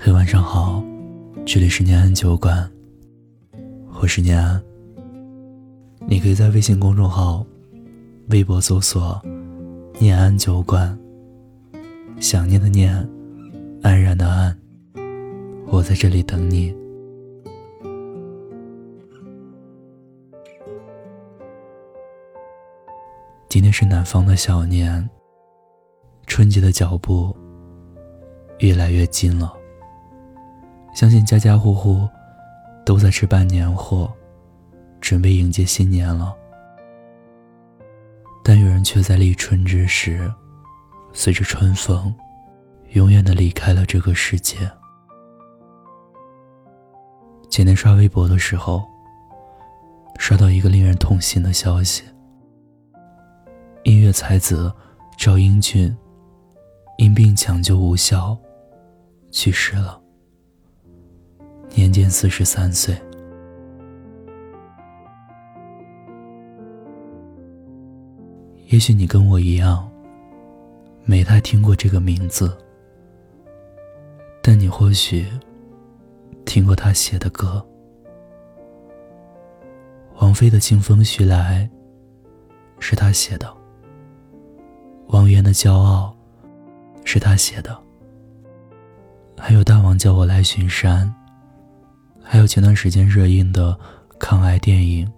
嘿，晚上好，这里是念安酒馆，我是念安。你可以在微信公众号、微博搜索“念安酒馆”，想念的念，安然的安，我在这里等你。今天是南方的小年，春节的脚步越来越近了。相信家家户户都在置办年货，准备迎接新年了。但有人却在立春之时，随着春风，永远的离开了这个世界。前天刷微博的时候，刷到一个令人痛心的消息：音乐才子赵英俊因病抢救无效去世了。年仅四十三岁。也许你跟我一样，没太听过这个名字，但你或许听过他写的歌。王菲的《清风徐来》是他写的，王源的《骄傲》是他写的，还有大王叫我来巡山。还有前段时间热映的抗癌电影《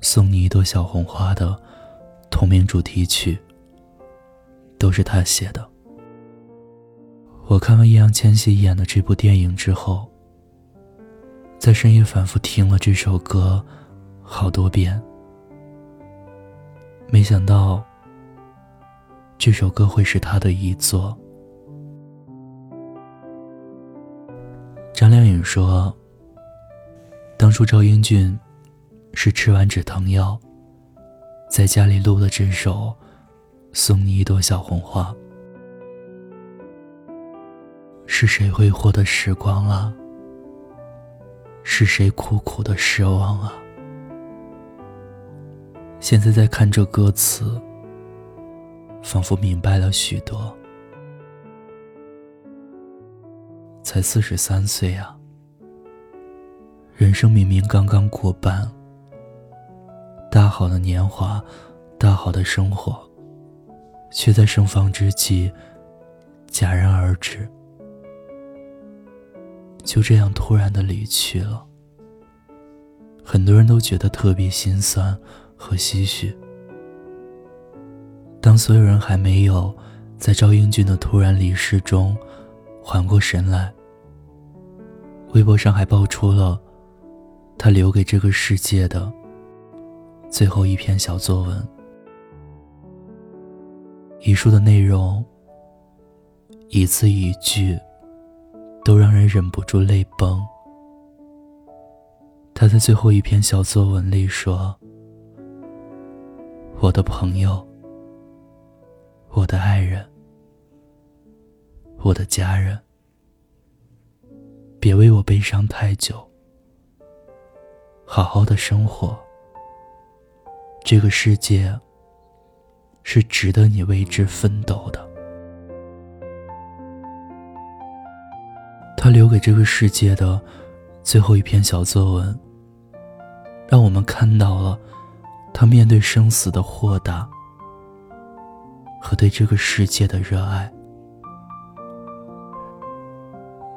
送你一朵小红花》的同名主题曲，都是他写的。我看完易烊千玺演的这部电影之后，在深夜反复听了这首歌好多遍，没想到这首歌会是他的遗作。张靓颖说：“当初赵英俊是吃完止疼药，在家里录了这首《送你一朵小红花》。是谁挥霍的时光啊？是谁苦苦的失望啊？现在在看这歌词，仿佛明白了许多。”才四十三岁呀，人生明明刚刚过半，大好的年华，大好的生活，却在盛放之际戛然而止，就这样突然的离去了。很多人都觉得特别心酸和唏嘘。当所有人还没有在赵英俊的突然离世中缓过神来。微博上还爆出了他留给这个世界的最后一篇小作文，遗书的内容一字一句都让人忍不住泪崩。他在最后一篇小作文里说：“我的朋友，我的爱人，我的家人。”别为我悲伤太久，好好的生活。这个世界是值得你为之奋斗的。他留给这个世界的最后一篇小作文，让我们看到了他面对生死的豁达和对这个世界的热爱。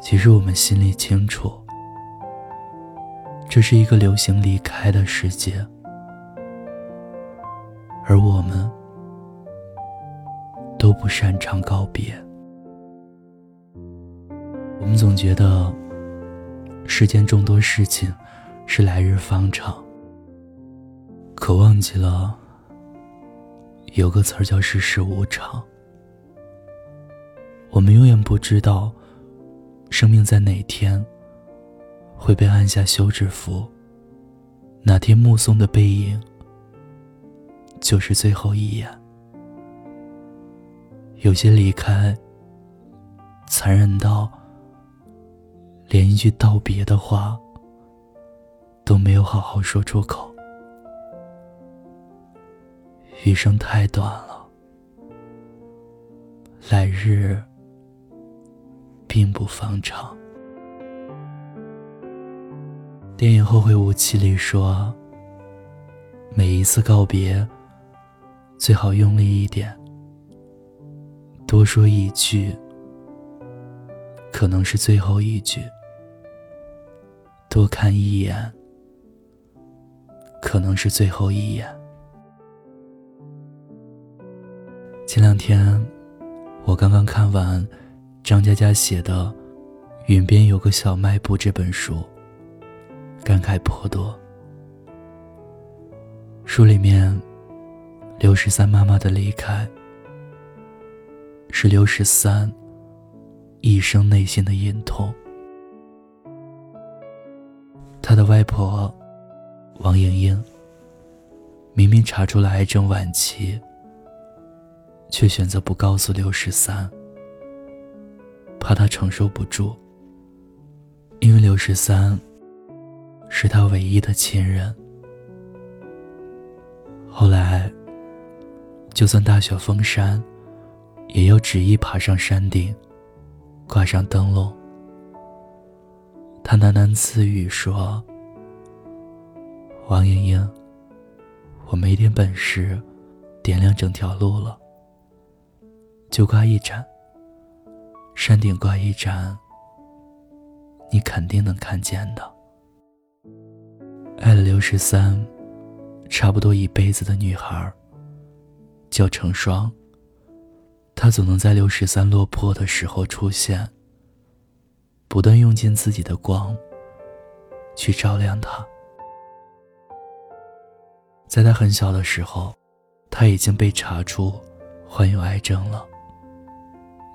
其实我们心里清楚，这是一个流行离开的世界，而我们都不擅长告别。我们总觉得世间众多事情是来日方长，可忘记了有个词儿叫世事无常。我们永远不知道。生命在哪天会被按下休止符？哪天目送的背影就是最后一眼？有些离开，残忍到连一句道别的话都没有好好说出口。余生太短了，来日。并不方长。电影《后会无期》里说：“每一次告别，最好用力一点，多说一句，可能是最后一句；多看一眼，可能是最后一眼。”前两天，我刚刚看完张嘉佳写的《云边有个小卖部》这本书。感慨颇多。书里面，刘十三妈妈的离开，是刘十三一生内心的隐痛。他的外婆王莹莹，明明查出了癌症晚期，却选择不告诉刘十三，怕他承受不住。因为刘十三。是他唯一的亲人。后来，就算大雪封山，也要执意爬上山顶，挂上灯笼。他喃喃自语说：“王莹莹，我没点本事，点亮整条路了，就挂一盏。山顶挂一盏，你肯定能看见的。”爱了刘十三，差不多一辈子的女孩，叫成双。她总能在刘十三落魄的时候出现，不断用尽自己的光，去照亮他。在他很小的时候，他已经被查出患有癌症了，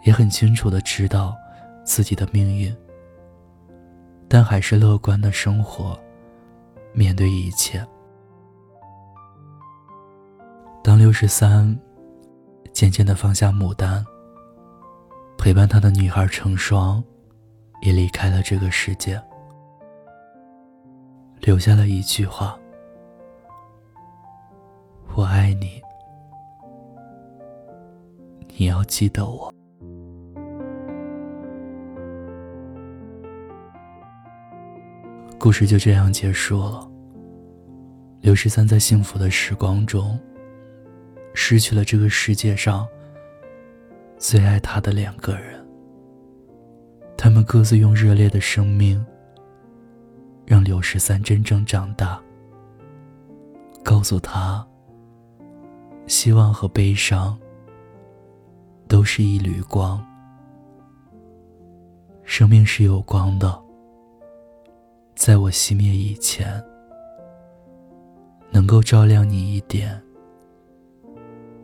也很清楚的知道自己的命运，但还是乐观的生活。面对一切，当刘十三渐渐的放下牡丹，陪伴他的女孩成双也离开了这个世界，留下了一句话：“我爱你，你要记得我。”故事就这样结束了。刘十三在幸福的时光中，失去了这个世界上最爱他的两个人。他们各自用热烈的生命，让刘十三真正长大。告诉他，希望和悲伤都是一缕光，生命是有光的。在我熄灭以前，能够照亮你一点，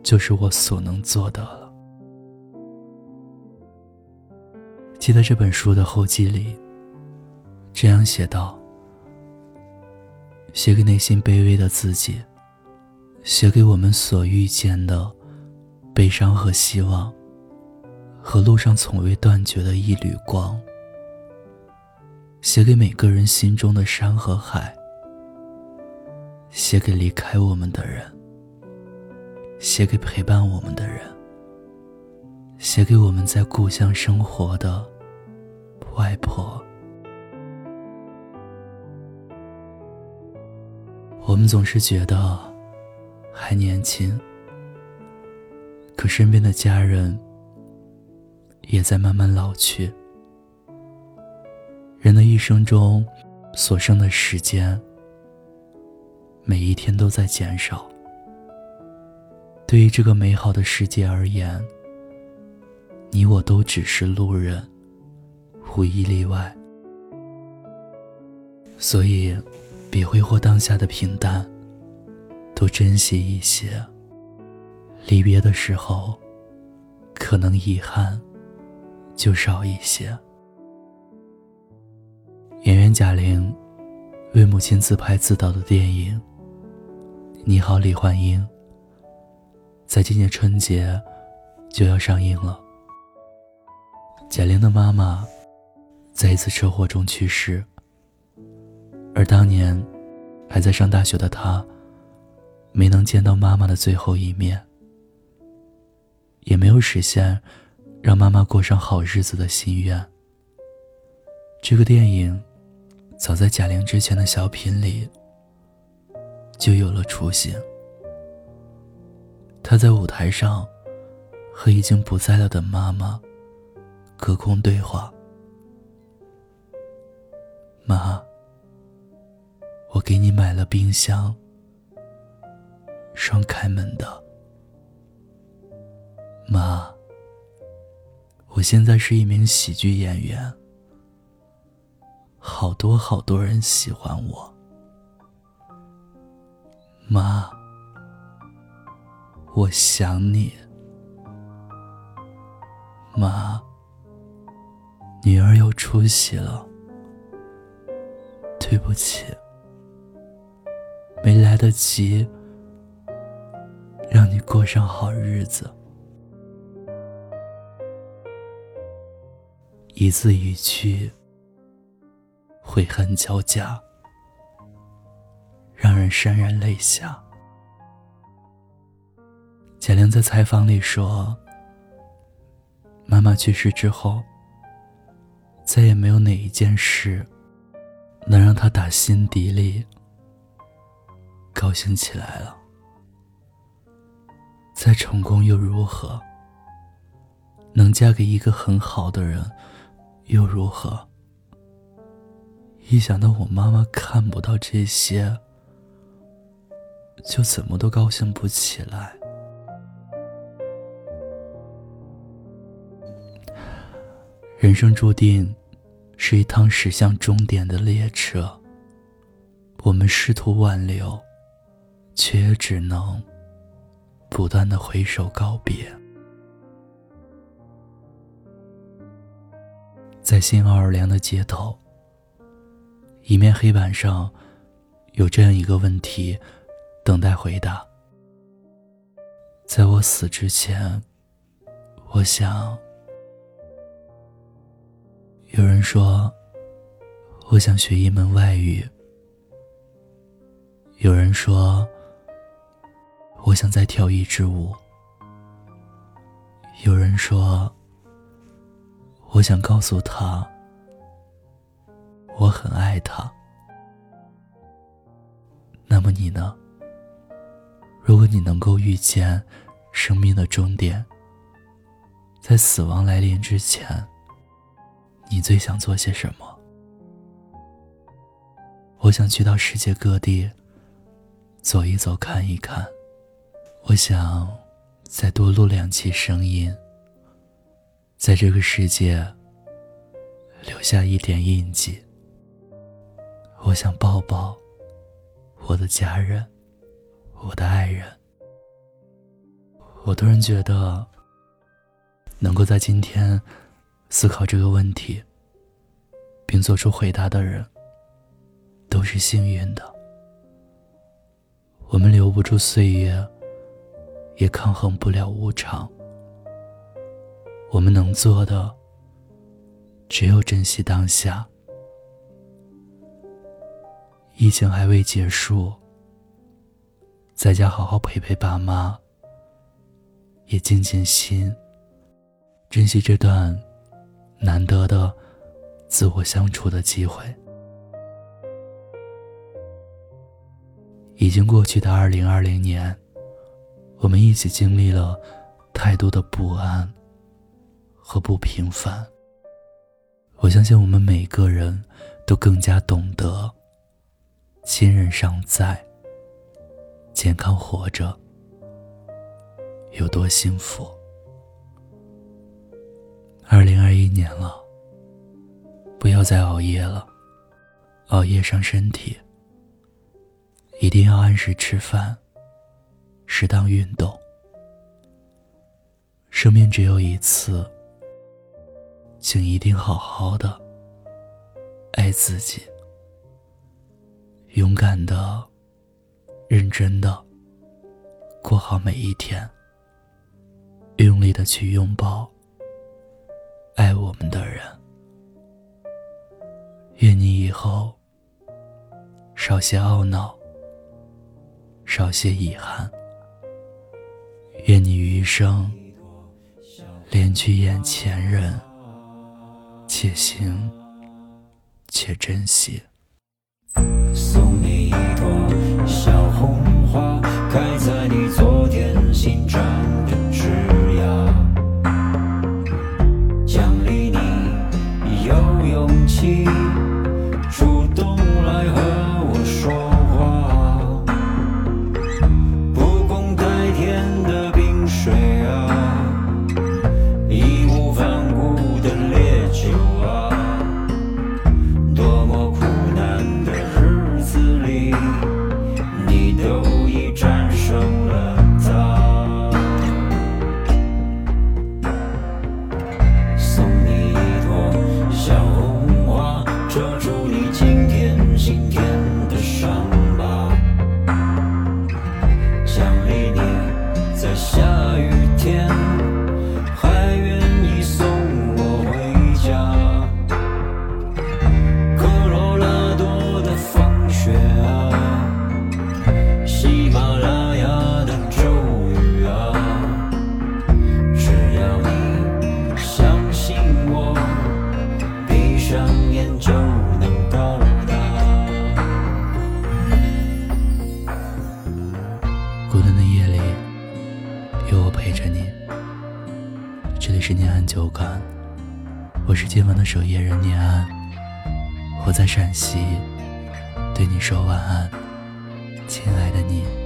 就是我所能做的了。记得这本书的后记里，这样写道：“写给内心卑微的自己，写给我们所遇见的悲伤和希望，和路上从未断绝的一缕光。”写给每个人心中的山和海，写给离开我们的人，写给陪伴我们的人，写给我们在故乡生活的外婆。我们总是觉得还年轻，可身边的家人也在慢慢老去。人的一生中，所剩的时间，每一天都在减少。对于这个美好的世界而言，你我都只是路人，无一例外。所以，别挥霍当下的平淡，多珍惜一些。离别的时候，可能遗憾就少一些。演员贾玲为母亲自拍自导的电影《你好，李焕英》在今年春节就要上映了。贾玲的妈妈在一次车祸中去世，而当年还在上大学的她，没能见到妈妈的最后一面，也没有实现让妈妈过上好日子的心愿。这个电影早在贾玲之前的小品里就有了雏形。她在舞台上和已经不在了的妈妈隔空对话：“妈，我给你买了冰箱，双开门的。妈，我现在是一名喜剧演员。”好多好多人喜欢我，妈，我想你，妈，女儿有出息了，对不起，没来得及让你过上好日子，一字一句。悔恨交加，让人潸然泪下。贾玲在采访里说：“妈妈去世之后，再也没有哪一件事能让她打心底里高兴起来了。再成功又如何？能嫁给一个很好的人又如何？”一想到我妈妈看不到这些，就怎么都高兴不起来。人生注定是一趟驶向终点的列车，我们试图挽留，却也只能不断的挥手告别。在新奥尔良的街头。一面黑板上，有这样一个问题，等待回答。在我死之前，我想。有人说，我想学一门外语。有人说，我想再跳一支舞。有人说，我想告诉他。我很爱他。那么你呢？如果你能够遇见生命的终点，在死亡来临之前，你最想做些什么？我想去到世界各地走一走，看一看。我想再多录两期声音，在这个世界留下一点印记。我想抱抱我的家人，我的爱人。我突然觉得，能够在今天思考这个问题，并做出回答的人，都是幸运的。我们留不住岁月，也抗衡不了无常。我们能做的，只有珍惜当下。疫情还未结束，在家好好陪陪爸妈，也静静心，珍惜这段难得的自我相处的机会。已经过去的二零二零年，我们一起经历了太多的不安和不平凡。我相信我们每个人都更加懂得。亲人尚在，健康活着，有多幸福？二零二一年了，不要再熬夜了，熬夜伤身体。一定要按时吃饭，适当运动。生命只有一次，请一定好好的爱自己。勇敢的、认真的过好每一天，用力的去拥抱爱我们的人。愿你以后少些懊恼，少些遗憾。愿你余生连去眼前人，且行且珍惜。紧张着枝桠奖励你有勇气。这里是念安酒馆我是今晚的守夜人念安我在陕西对你说晚安亲爱的你。